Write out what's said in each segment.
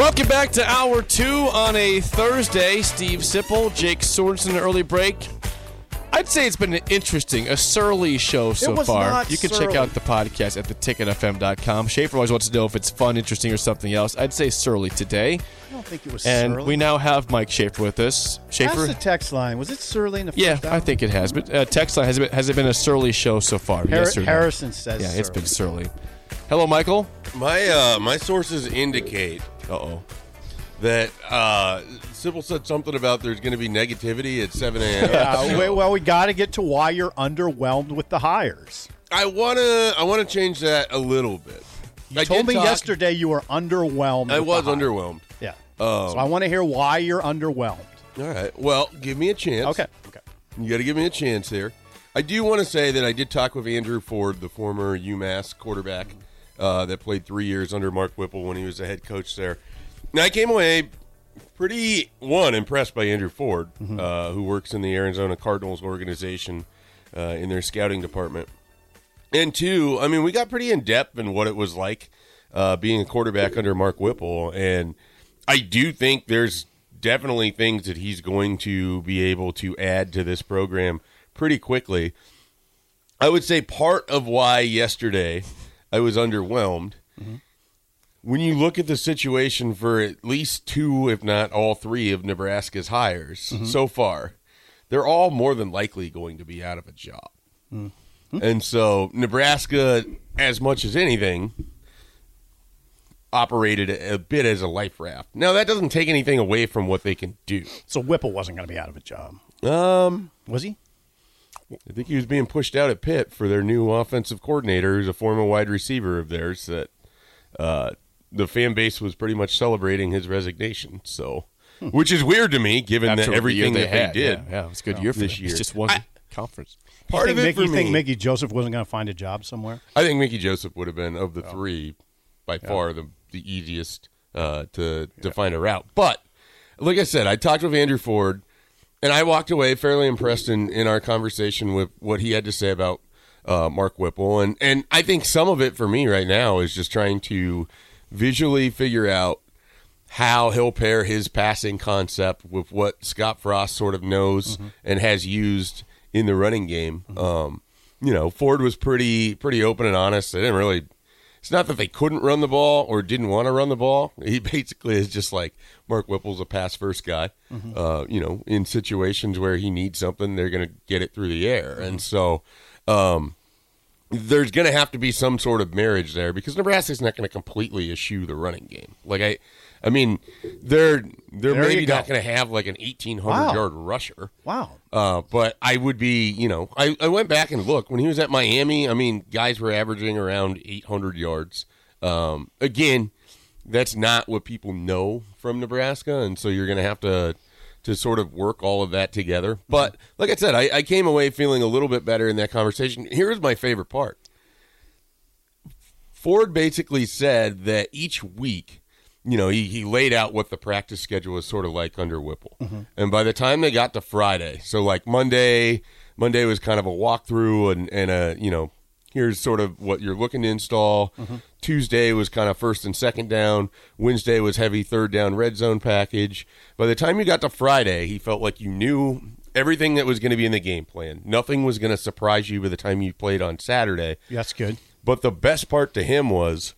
Welcome back to hour two on a Thursday. Steve Sipple, Jake Sorensen, early break. I'd say it's been an interesting, a surly show so far. You can check out the podcast at theticketfm.com. Schaefer always wants to know if it's fun, interesting, or something else. I'd say surly today. I don't think it was surly. And surly. we now have Mike Schaefer with us. Schaefer? the text line. Was it surly in the first Yeah? I think it has. But uh, text line, has it, been, has it been a surly show so far? Har- yes or no? Harrison says Yeah, it's been surly. Hello, Michael. My uh, my sources indicate Uh oh. that uh, Sipple said something about there's going to be negativity at 7 a.m. We- well, we got to get to why you're underwhelmed with the hires. I wanna I wanna change that a little bit. You I told did me talk- yesterday you were underwhelmed. I with was the hire. underwhelmed. Yeah. Um, so I want to hear why you're underwhelmed. All right. Well, give me a chance. Okay. Okay. You got to give me a chance here. I do want to say that I did talk with Andrew Ford, the former UMass quarterback uh, that played three years under Mark Whipple when he was the head coach there. And I came away pretty one impressed by Andrew Ford, uh, who works in the Arizona Cardinals organization uh, in their scouting department. And two, I mean, we got pretty in depth in what it was like uh, being a quarterback under Mark Whipple, and I do think there's definitely things that he's going to be able to add to this program pretty quickly. I would say part of why yesterday I was underwhelmed. Mm-hmm. When you look at the situation for at least two, if not all three, of Nebraska's hires mm-hmm. so far, they're all more than likely going to be out of a job. Mm-hmm. And so Nebraska, as much as anything, operated a bit as a life raft. Now that doesn't take anything away from what they can do. So Whipple wasn't going to be out of a job, Um, was he? I think he was being pushed out at Pitt for their new offensive coordinator, who's a former wide receiver of theirs. That uh, the fan base was pretty much celebrating his resignation. So, which is weird to me, given After that the everything year that they had. did. Yeah, yeah, it was a good year for this them. year. It's just one conference. Part you of think, it Mickey, for you think Mickey Joseph wasn't going to find a job somewhere? I think Mickey Joseph would have been of the three by far the the easiest uh, to to find a route. But like I said, I talked with Andrew Ford, and I walked away fairly impressed in in our conversation with what he had to say about uh, Mark Whipple, and and I think some of it for me right now is just trying to visually figure out how he'll pair his passing concept with what Scott Frost sort of knows and has used in the running game. Um, you know, Ford was pretty pretty open and honest. They didn't really. It's not that they couldn't run the ball or didn't want to run the ball. He basically is just like Mark Whipple's a pass first guy. Uh, you know, in situations where he needs something, they're going to get it through the air, and so. Um, there's going to have to be some sort of marriage there because Nebraska's not going to completely eschew the running game. Like I, I mean, they're they're There maybe not going to have like an 1800 Wow. yard rusher. Wow. Uh, but I would be, you know, I, I went back and looked when he was at Miami. I mean, guys were averaging around 800 yards. Um, again, that's not what people know from Nebraska, and so you're going to have to to sort of work all of that together. But like I said, I, I came away feeling a little bit better in that conversation. Here's my favorite part. Ford basically said that each week, you know, he, he laid out what the practice schedule was sort of like under Whipple. Mm-hmm. And by the time they got to Friday, so like Monday, Monday was kind of a walkthrough and, and a, you know, here's sort of what you're looking to install. Mm-hmm. Tuesday was kind of first and second down. Wednesday was heavy third down red zone package. By the time you got to Friday, he felt like you knew everything that was going to be in the game plan. Nothing was going to surprise you by the time you played on Saturday. That's good. But the best part to him was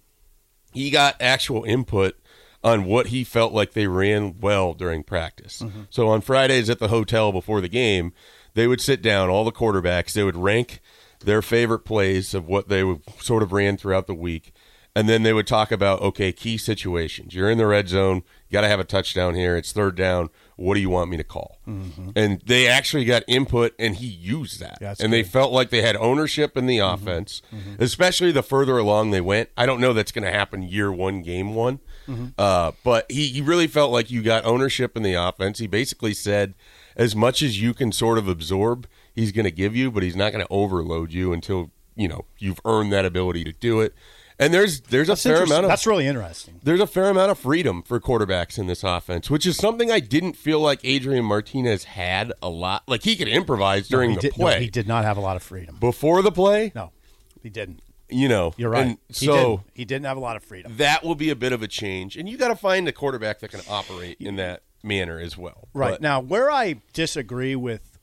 he got actual input on what he felt like they ran well during practice. Mm-hmm. So on Fridays at the hotel before the game, they would sit down, all the quarterbacks, they would rank their favorite plays of what they would sort of ran throughout the week. And then they would talk about okay, key situations. You're in the red zone. You got to have a touchdown here. It's third down. What do you want me to call? Mm-hmm. And they actually got input, and he used that. Yeah, and they felt like they had ownership in the mm-hmm. offense, mm-hmm. especially the further along they went. I don't know that's going to happen year one, game one, uh, but he, he really felt like you got ownership in the offense. He basically said, as much as you can sort of absorb, he's going to give you, but he's not going to overload you until you know you've earned that ability to do it. And there's there's a fair amount of That's really interesting. there's a fair amount of freedom for quarterbacks in this offense, which is something I didn't feel like Adrian Martinez had a lot. Like he could improvise during he the did, no, play. he did not have a lot of freedom. Before the play, No, he didn't. you know, You're right. He so didn't. he didn't have a lot of freedom. that will be a bit of a change, and you got to find a quarterback that can operate in that manner as well. Right But- now, where I disagree with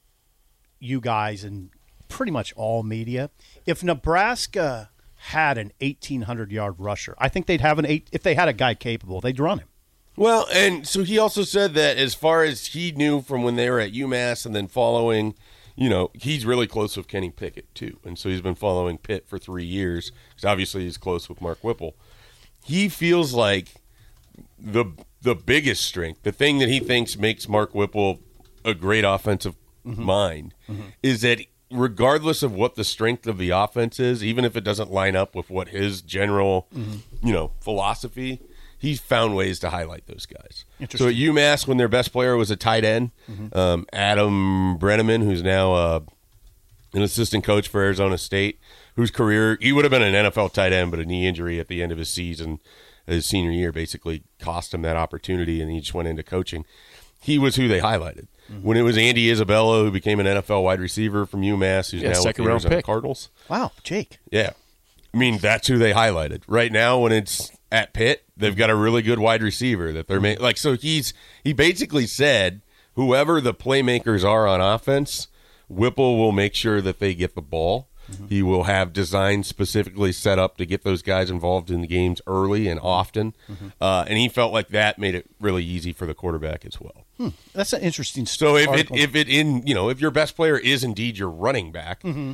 you guys and pretty much all media, if Nebraska had an 1,800 yard rusher, I think they'd have an eight. If they had a guy capable, they'd run him. Well, and so he also said that as far as he knew from when they were at UMass and then following, you know, he's really close with Kenny Pickett too, and so he's been following Pitt for three years because obviously he's close with Mark Whipple. He feels like the the biggest strength, the thing that he thinks makes Mark Whipple a great offensive mm-hmm. mind, mm-hmm. is that regardless of what the strength of the offense is, even if it doesn't line up with what his general, you know, philosophy, he's found ways to highlight those guys. So at UMass, when their best player was a tight end, um, Adam Breneman, who's now uh, an assistant coach for Arizona State, whose career he would have been an NFL tight end, but a knee injury at the end of his season, his senior year, basically cost him that opportunity, and he just went into coaching. He was who they highlighted. Mm-hmm. When it was Andy Isabella, who became an NFL wide receiver from UMass, who's Yeah, now second the round Arizona pick. Cardinals. Wow, Jake. Yeah. I mean, that's who they highlighted. Right now, when it's at Pitt, they've got a really good wide receiver that they're ma- like. So he's he basically said, whoever the playmakers are on offense, Whipple will make sure that they get the ball. Mm-hmm. He will have designs specifically set up to get those guys involved in the games early and often, mm-hmm. uh, and he felt like that made it really easy for the quarterback as well. That's an interesting. So if it if it in you know if your best player is indeed your running back, Mm-hmm.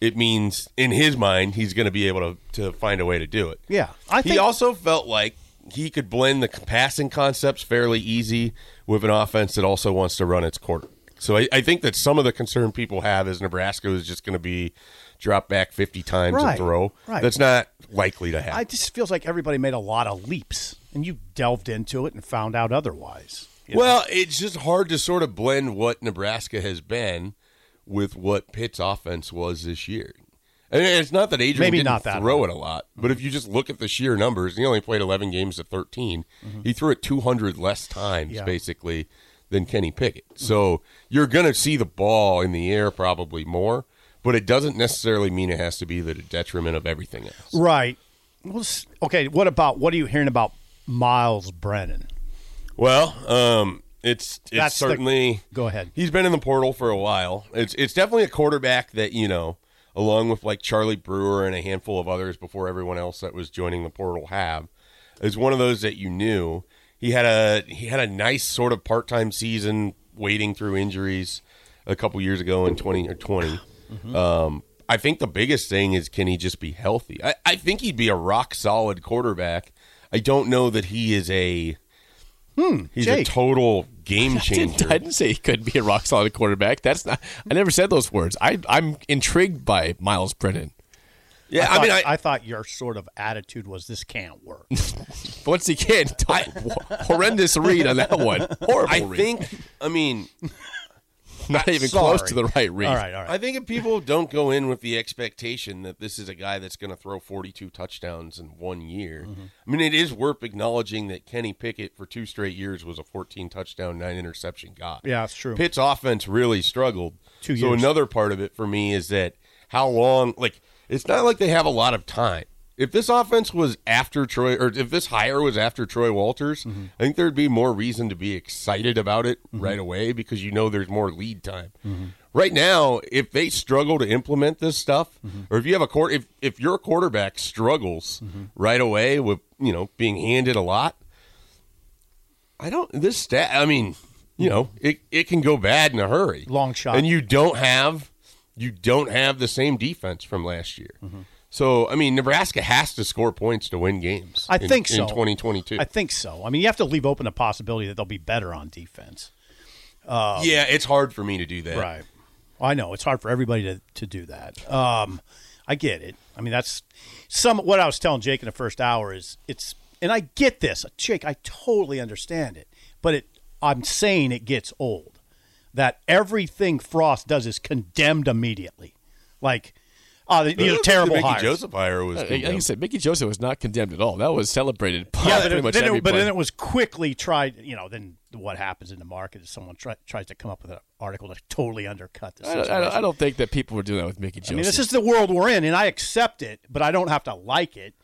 it means in his mind he's going to be able to to find a way to do it. yeah, I think he also felt like he could blend the passing concepts fairly easy with an offense that also wants to run its quarter. So I, I think that some of the concern people have is Nebraska is just going to be drop back fifty times Right, and throw. right. That's not likely to happen. I just feels like everybody made a lot of leaps, and you delved into it and found out otherwise. You know? Well, it's just hard to sort of blend what Nebraska has been with what Pitt's offense was this year. And it's not that Adrian Maybe didn't not that throw it a lot, but if you just look at the sheer numbers, he only played 11 games to 13. Mm-hmm. He threw it 200 less times, Yeah. basically, than Kenny Pickett. So you're going to see the ball in the air probably more, but it doesn't necessarily mean it has to be the detriment of everything else. right. Well, okay. What about what are you hearing about Myles Brennan? Well, um, it's it's That's the- certainly Go ahead. He's been in the portal for a while. It's it's definitely a quarterback that you know, along with like Charlie Brewer and a handful of others before everyone else that was joining the portal have, is one of those that you knew. He had a he had a nice sort of part time season, wading through injuries a couple years ago in twenty or 20 Um, I think the biggest thing is can he just be healthy? I, I think he'd be a rock solid quarterback. I don't know that he is a Hmm, he's a total game I changer. didn't, I didn't say he could be a rock solid quarterback. That's not. I never said those words. I, I'm intrigued by Myles Brennan. Yeah, I, thought, mean, I, I thought your sort of attitude was this can't work. Once again, horrendous read on that one. Horrible I read. think, I mean, not even Sorry. close to the right read. all right, all right. I think if people don't go in with the expectation that this is a guy that's going to throw 42 touchdowns in one year, Mm-hmm. I mean, it is worth acknowledging that Kenny Pickett for two straight years was a 14 touchdown, nine interception guy. Yeah, that's true. Pitt's offense really struggled. Two years. so another part of it for me is that how long, like, it's not like they have a lot of time. If this offense was after Troy, or if this hire was after Troy Walters, Mm-hmm. I think there'd be more reason to be excited about it right away because you know there's more lead time. Mm-hmm. Right now, if they struggle to implement this stuff, Mm-hmm. or if you have a court, if if your quarterback struggles Mm-hmm. right away with you know being handed a lot, I don't. This stat. I mean, you know, it it can go bad in a hurry. Long shot. and you don't have you don't have the same defense from last year. So I mean, Nebraska has to score points to win games. I in- think so. in 2022. I think so. I mean, you have to leave open the possibility that they'll be better on defense. yeah, it's hard for me to do that. Right. I know it's hard for everybody to, to do that. Um, I get it. I mean, that's some what I was telling Jake in the first hour is it's, and I get this, Jake. I totally understand it, but it. I'm saying it gets old. That everything Frost does is condemned immediately, like, oh, these are The terrible Mickey hires. Joseph hire was. Like like I said, Mickey Joseph was not condemned at all. That was celebrated by Yeah, pretty but, much then it, but then it was quickly tried. You know, then what happens in the market is someone try, tries to come up with an article to totally undercut this. I don't, I, don't, I don't think that people were doing that with Mickey Joseph. I mean, this is the world we're in, and I accept it, but I don't have to like it.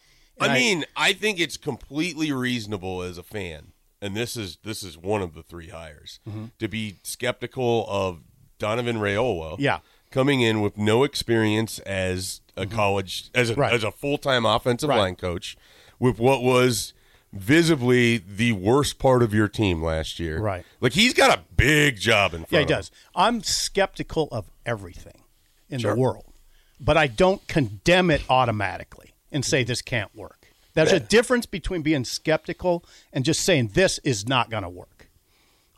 I mean, I think it's completely reasonable as a fan, and this is this is one of the three hires mm-hmm. to be skeptical of Donovan Raiola. Yeah. Coming in with no experience as a mm-hmm. college as a Right. as a full time offensive Right. line coach, with what was visibly the worst part of your team last year. Right. like he's got a big job in front. yeah, he does. I'm skeptical of everything in the world, but I don't condemn it automatically and say this can't work. There's a difference between being skeptical and just saying this is not going to work.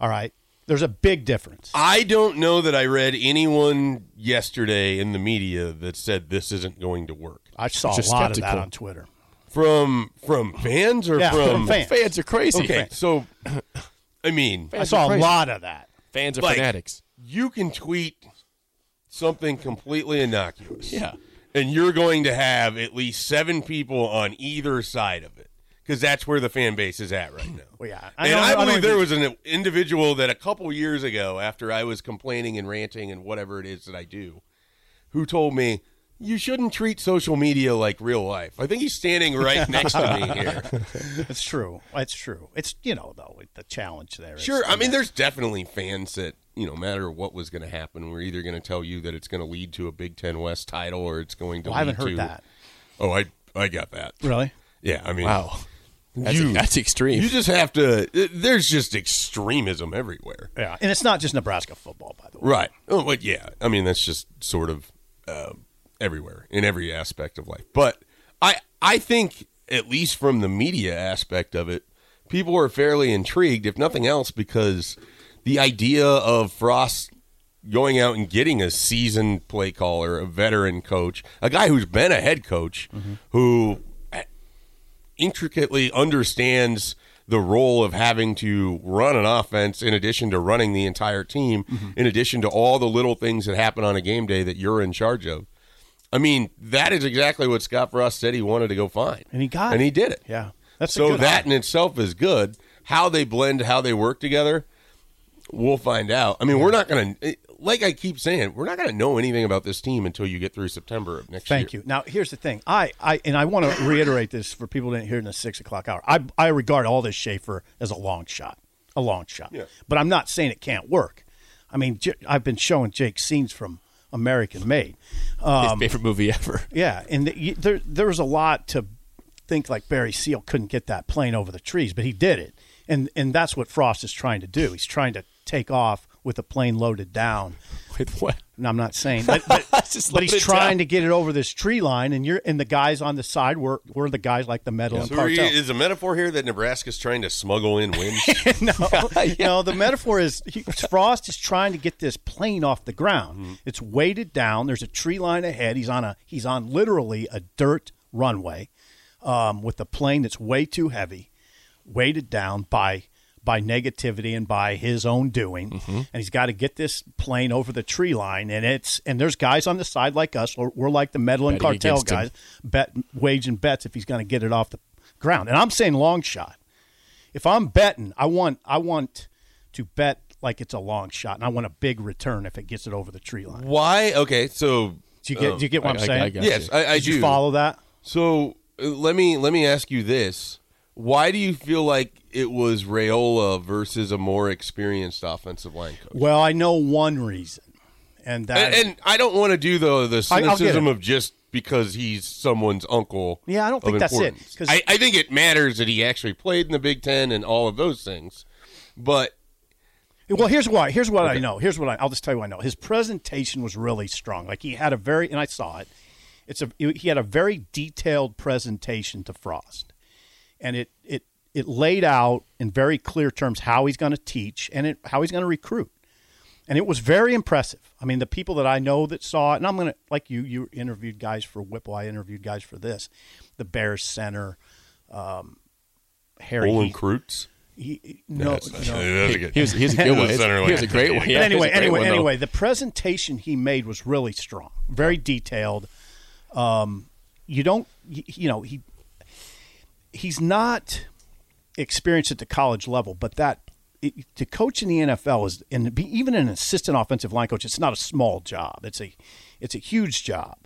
All right, there's a big difference. I don't know that I read anyone yesterday in the media that said this isn't going to work. I saw a Just lot of that on Twitter. From from fans or Yeah, from, from fans. fans are crazy. Okay, so I mean, I saw a lot of that. Fans are Like- fanatics. you can tweet something completely innocuous. Yeah. And you're going to have at least seven people on either side of it. Because that's where the fan base is at right now. Well, yeah, I and don't- I I believe there was an individual that a couple years ago, after I was complaining and ranting and whatever it is that I do, who told me, you shouldn't treat social media like real life. I think he's standing right next to me here. It's true. It's true. It's you know though the challenge there. Sure. I mean, there's definitely fans that, you know, matter what was going to happen, we're either going to tell you that it's going to lead to a Big Ten West title or it's going to Well, I haven't heard to- that. Oh, I I got that. Really? Yeah, I mean, Wow. That's, You- that's extreme. You just have to. There's just extremism everywhere. Yeah, and it's not just Nebraska football, by the way. Right. Oh, but yeah. I mean, that's just sort of uh, everywhere in every aspect of life. But I I think at least from the media aspect of it, people are fairly intrigued, if nothing else, because the idea of Frost going out and getting a seasoned play caller, a veteran coach, a guy who's been a head coach, who intricately understands the role of having to run an offense in addition to running the entire team, mm-hmm. in addition to all the little things that happen on a game day that you're in charge of. I mean, that is exactly what Scott Frost said he wanted to go find. And he got And it. he did it. Yeah, that's so that in itself is good. How they blend, how they work together, we'll find out. I mean, we're not going to, like I keep saying, we're not going to know anything about this team until you get through September of next Thank year. Thank you. Now, here's the thing. I, I and I want to reiterate this for people who didn't hear in the six o'clock hour. I, I regard all this Schaefer as a long shot, a long shot. Yeah. But I'm not saying it can't work. I mean, J- I've been showing Jake scenes from American Made. His um, favorite movie ever. Yeah, and the, there there was a lot to think like Barry Seal couldn't get that plane over the trees, but he did it, and and that's what Frost is trying to do. He's trying to take off with a plane loaded down. With what? And I'm not saying, but, but, Just but he's trying down. to get it over this tree line, and you're and the guys on the side were were the guys like the metal and So are you- is a metaphor here that Nebraska's trying to smuggle in wins? no, no. The metaphor is he, Frost is trying to get this plane off the ground. Mm-hmm. It's weighted down. There's a tree line ahead. He's on a he's on literally a dirt runway um, with a plane that's way too heavy, weighted down by by negativity and by his own doing. Mm-hmm. And he's got to get this plane over the tree line. And it's and there's guys on the side like us. We're, we're like the metal and Betting cartel against him. guys, bet waging bets if he's going to get it off the ground. And I'm saying long shot if I'm betting, I want I want to bet like it's a long shot, and I want a big return if it gets it over the tree line. Why? Okay, so Do you get do you get what I- am I- saying? I got yes, I, I Did do you follow that? So uh, let me let me ask you this: Why do you feel like it was Raiola versus a more experienced offensive line coach? Well, I know one reason, and that And, and I don't want to do the the I- cynicism of just because he's someone's uncle. Yeah, I don't think that's it, importance. 'cause- I, I think it matters that he actually played in the Big Ten and all of those things. But Well, here's why. Here's what I know. Here's what I, I'll just tell you what I know. His presentation was really strong. Like he had a very, and I saw it. It's a he had a very detailed presentation to Frost, and it it it laid out in very clear terms how he's going to teach and it, how he's going to recruit, and it was very impressive. I mean, the people that I know that saw it, and I'm going to like you you interviewed guys for Whipple, I interviewed guys for this, the Bears center, um, Harry Olin Heath- Kreutz. he, no, That's- no. that's a good- He was, he was a good one. center He was a great one. Yeah, but anyway, anyway, one, anyway, the presentation he made was really strong, very detailed. Um, you don't, y- you know, he he's not experienced at the college level, but that it, to coach in the NFL is, and be even an assistant offensive line coach, it's not a small job. It's a it's a huge job.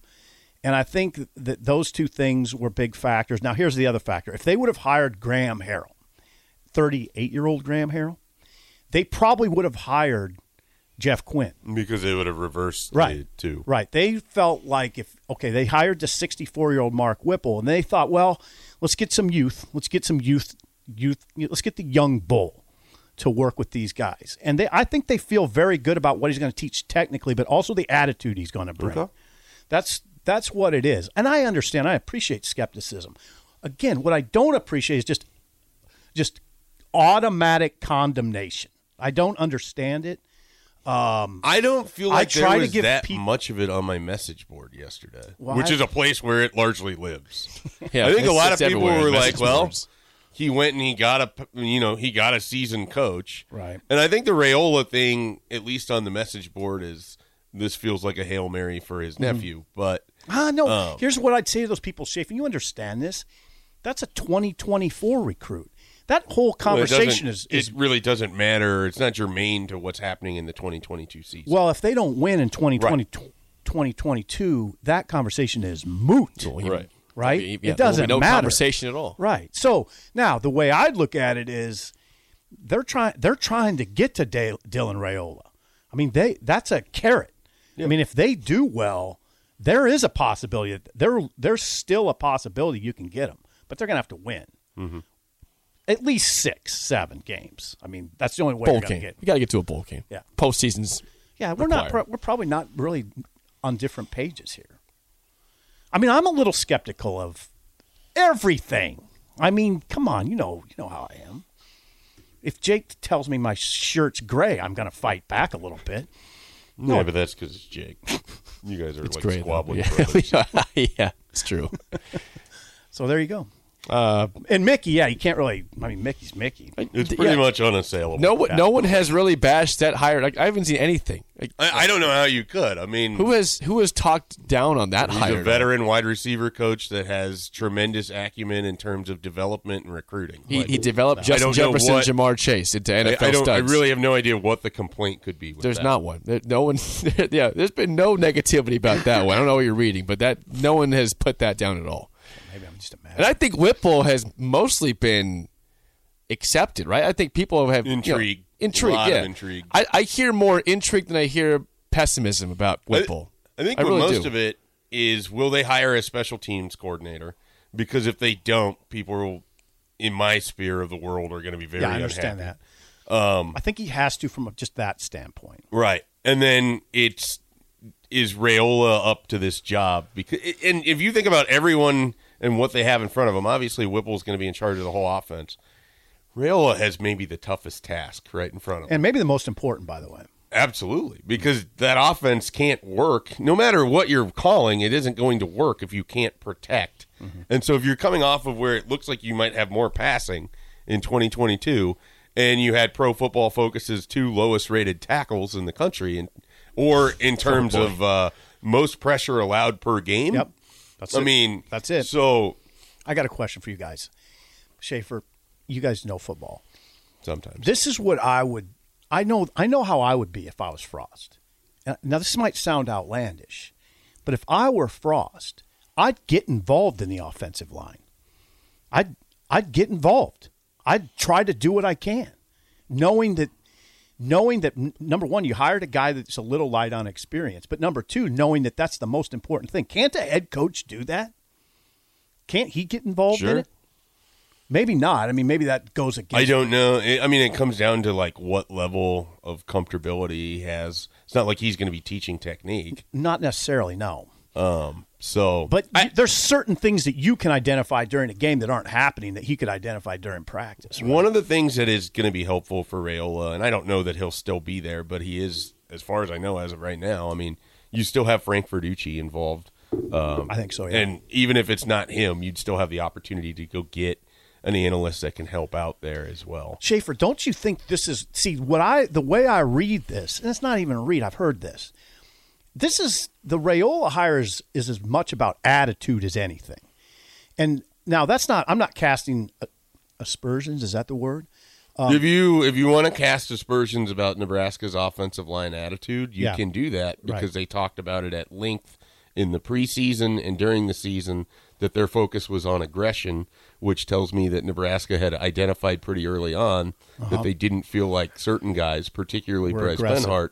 And I think that those two things were big factors. Now, here's the other factor: if they would have hired Graham Harrell, 38 year old Graham Harrell, they probably would have hired Jeff Quinn. because they would have reversed Right. two. Right. They felt like if okay, they hired the 64 year old Mark Whipple, and they thought, well, let's get some youth. Let's get some youth. Youth. Let's get the young bull to work with these guys, and they. I think they feel very good about what he's going to teach technically, but also the attitude he's going to bring. Okay. That's that's what it is, and I understand. I appreciate skepticism. Again, what I don't appreciate is just just automatic condemnation. I don't understand it. Um, I don't feel I like there try to was give that peop- much of it on my message board yesterday, Well, which I- is a place where it largely lives. Yeah, I think a lot of people were like, message "Well, boards. he went and he got a, you know, he got a seasoned coach." Right. And I think the Raiola thing, at least on the message board, is this feels like a hail mary for his mhm. nephew, but Ah, no. Oh. Here's what I'd say to those people, Schaefer. You understand this? That's a 2024 recruit. That whole conversation doesn't- is, is it really doesn't matter. It's not germane to what's happening in the 2022 season. well, if they don't win in 2020, 2022, that conversation is moot. right. Right? Yeah, it doesn't be no matter. conversation at all. Right. So now the way I'd look at it is they're trying they're trying to get to Dale, Dylan Raiola. I mean, they that's a carrot. I mean, if they do well, there is a possibility there there's still a possibility you can get them, but they're going to have to win. Mm-hmm. At least six, seven games. I mean, that's the only way Bowl you're going game. to get. You got to get to a bowl game. Yeah. Postseasons. Yeah, we're not. required. Pro- we're probably not really on different pages here. I mean, I'm a little skeptical of everything. I mean, come on, you know, you know how I am. If Jake tells me my shirt's gray, I'm going to fight back a little bit. Yeah, but that's because it's Jake. You guys are It's like great. squabbling Yeah. yeah, it's true. So there you go. Uh, and Mickey, yeah, you can't really. I mean, Mickey's Mickey. It's Yeah. pretty much unassailable. No one, no one has really bashed that hire. Like I haven't seen anything. Like, I, I don't know how you could. I mean, who has who has talked down on that he's hire? a veteran wide receiver coach that has tremendous acumen in terms of development and recruiting. He, Like, he developed Justin Jefferson, what- Ja'Marr Chase into I, NFL I don't. I really have no idea what the complaint could be. With There's that. not one. There, no one. yeah, there's been no negativity about that one. I don't know what you're reading, but that no one has put that down at all. Maybe I'm just a And I think Whipple has mostly been accepted, right? I think people have you know, Intrigue. intrigue, A lot of yeah. intrigue. I, I hear more intrigue than I hear pessimism about Whipple. I think I really most do. of it is will they hire a special teams coordinator? Because if they don't, people will, in my sphere of the world are going to be very yeah, I understand unhappy. that. Um, I think he has to from just that standpoint. Right. And then it's is Raiola up to this job because and if you think about everyone and what they have in front of them, obviously Whipple's going to be in charge of the whole offense. Raiola has maybe the toughest task right in front of him. And maybe the most important, by the way. Absolutely, because that offense can't work. No matter what you're calling, it isn't going to work if you can't protect. And so, if you're coming off of where it looks like you might have more passing in 2022, and you had Pro Football Focus's two lowest rated tackles in the country, and or in terms of uh, most pressure allowed per game, Yep. That's I it. mean, That's it. So I got a question for you guys. Schaefer, you guys know football. sometimes This is what I would I know I know how I would be if I was Frost. Now now, this might sound outlandish, but if I were Frost, I'd get involved in the offensive line. I'd I'd get involved. I'd try to do what I can, knowing that knowing that n- number one, you hired a guy that's a little light on experience, but number two, knowing that that's the most important thing. Can't a head coach do that? Can't he get involved in Sure. it? Maybe not. I mean, maybe that goes against. I don't know. I I mean, it comes down to like what level of comfortability he has. It's not like he's going to be teaching technique. Not necessarily. No. Um, So, But y there's certain things that you can identify during a game that aren't happening that he could identify during practice. right? One of the things that is going to be helpful for Raiola, and I don't know that he'll still be there, but he is, as far as I know, as of right now. I mean, you still have Frank Verducci involved, um, I think so. Yeah. and even if it's not him, you'd still have the opportunity to go get an analyst that can help out there as well. Schaefer, don't you think this is see what I the way I read this, and it's not even a read, I've heard this. This is the Raiola hires is as much about attitude as anything. And now that's not I'm not casting uh, aspersions, is that the word? if you if you want to cast aspersions about Nebraska's offensive line attitude, you Yeah. can do that because Right. they talked about it at length in the preseason and during the season that their focus was on aggression, which tells me that Nebraska had identified pretty early on that they didn't feel like certain guys, particularly Uh-huh. Were Bryce aggressive. Benhart,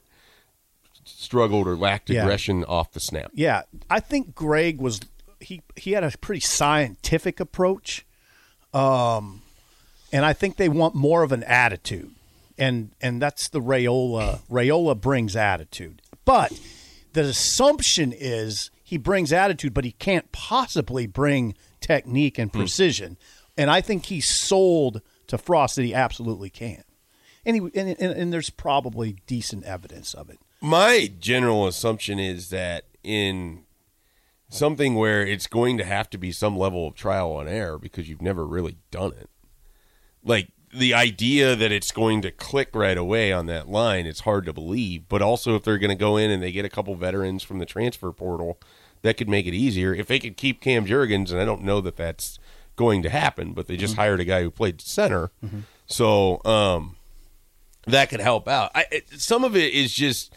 struggled or lacked Yeah. aggression off the snap. Yeah, I think Greg was he he had a pretty scientific approach, um, and I think they want more of an attitude, and and that's the Raiola. Raiola brings attitude, but the assumption is he brings attitude, but he can't possibly bring technique and precision, and I think he sold to Frost that he absolutely can, and he and, and, and there's probably decent evidence of it. My general assumption is that in something where it's going to have to be some level of trial and error because you've never really done it. Like the idea that it's going to click right away on that line, it's hard to believe. But also, if they're going to go in and they get a couple veterans from the transfer portal, that could make it easier. If they could keep Cam Jurgens, and I don't know that that's going to happen, but they just hired a guy who played center, so um, that could help out. I, it, some of it is just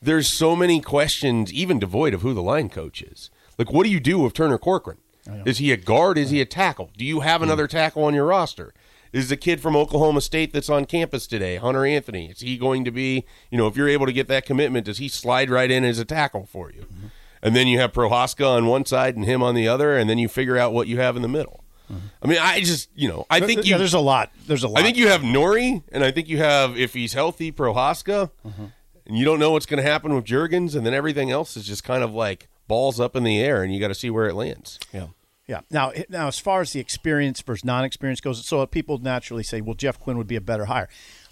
there's so many questions, even devoid of who the line coach is. Like, what do you do with Turner Corcoran? Is he a guard? Is he a tackle? Do you have hmm. another tackle on your roster? Is the kid from Oklahoma State that's on campus today, Hunter Anthony? Is he going to be, you know, if you're able to get that commitment, does he slide right in as a tackle for you? Mm-hmm. And then you have Prochazka on one side and him on the other, and then you figure out what you have in the middle. Mm-hmm. I mean, I just, you know, I think uh, Yeah, you, there's a lot. There's a lot. I think you have Nouri, and I think you have if he's healthy, Prochazka, mm-hmm. And you don't know what's going to happen with Jurgens, and then everything else is just kind of like balls up in the air, and you got to see where it lands. Yeah. Yeah. Now, now, as far as the experience versus non-experience goes, so people naturally say, "Well, Jeff Quinn would be a better hire."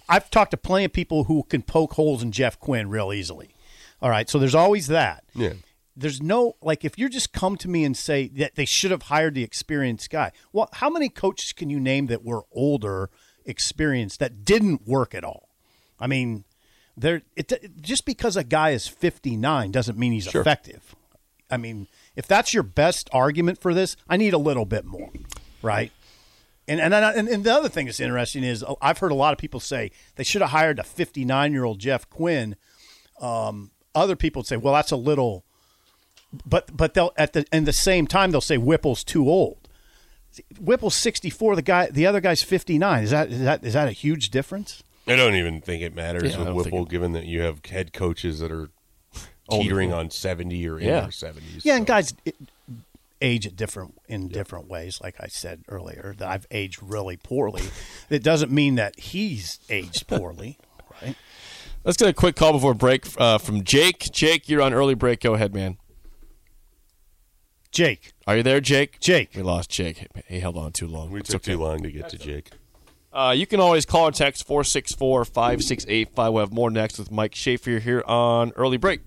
I've talked to plenty of people who can poke holes in Jeff Quinn real easily. All right, so there's always that. Yeah. There's no like if you just come to me and say that they should have hired the experienced guy. Well, how many coaches can you name that were older, experienced that didn't work at all? I mean, there it, just because a guy is 59 doesn't mean he's effective. I mean, if that's your best argument for this, I need a little bit more, right? And and and, and the other thing that's interesting is uh, I've heard a lot of people say they should have hired a 59 year old Jeff Quinn. Um, other people say, well, that's a little, but but they'll at the in the same time they'll say Whipple's too old. Whipple's 64. The guy, the other guy's 59. Is that is that is that a huge difference? I don't even think it matters Yeah, with don't think Whipple, given that you have head coaches that are teetering on seventy or in Yeah. their seventies. Yeah, and guys it, age at different in different ways. Like I said earlier, that I've aged really poorly. it doesn't mean that he's aged poorly, right? Let's get a quick call before break uh, from Jake. Jake, you're on early break. Go ahead, man. Jake, Are you there, Jake? Jake. We lost Jake. He held on too long. we It's took okay. too long to get to Jake. Uh, you can always call or text 464 5685. We'll have more next with Mike Schaefer here on Early Break.